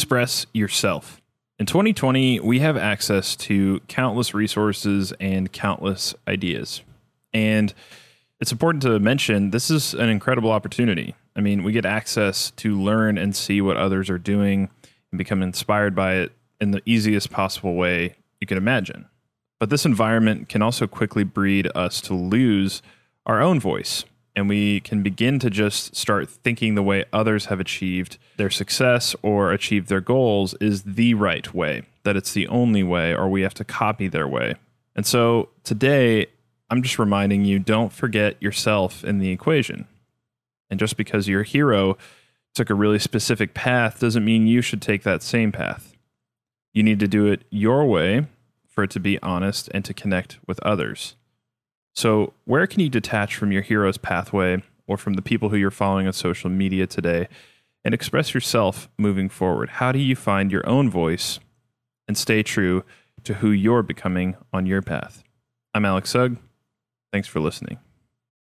express yourself. In 2020, we have access to countless resources and countless ideas. And it's important to mention this is an incredible opportunity. I mean, we get access to learn and see what others are doing and become inspired by it in the easiest possible way you can imagine. But this environment can also quickly breed us to lose our own voice. And we can begin to just start thinking the way others have achieved their success or achieved their goals is the right way, that it's the only way, or we have to copy their way. And so today, I'm just reminding you don't forget yourself in the equation. And just because your hero took a really specific path doesn't mean you should take that same path. You need to do it your way for it to be honest and to connect with others. So, where can you detach from your hero's pathway or from the people who you're following on social media today and express yourself moving forward? How do you find your own voice and stay true to who you're becoming on your path? I'm Alex Sugg. Thanks for listening.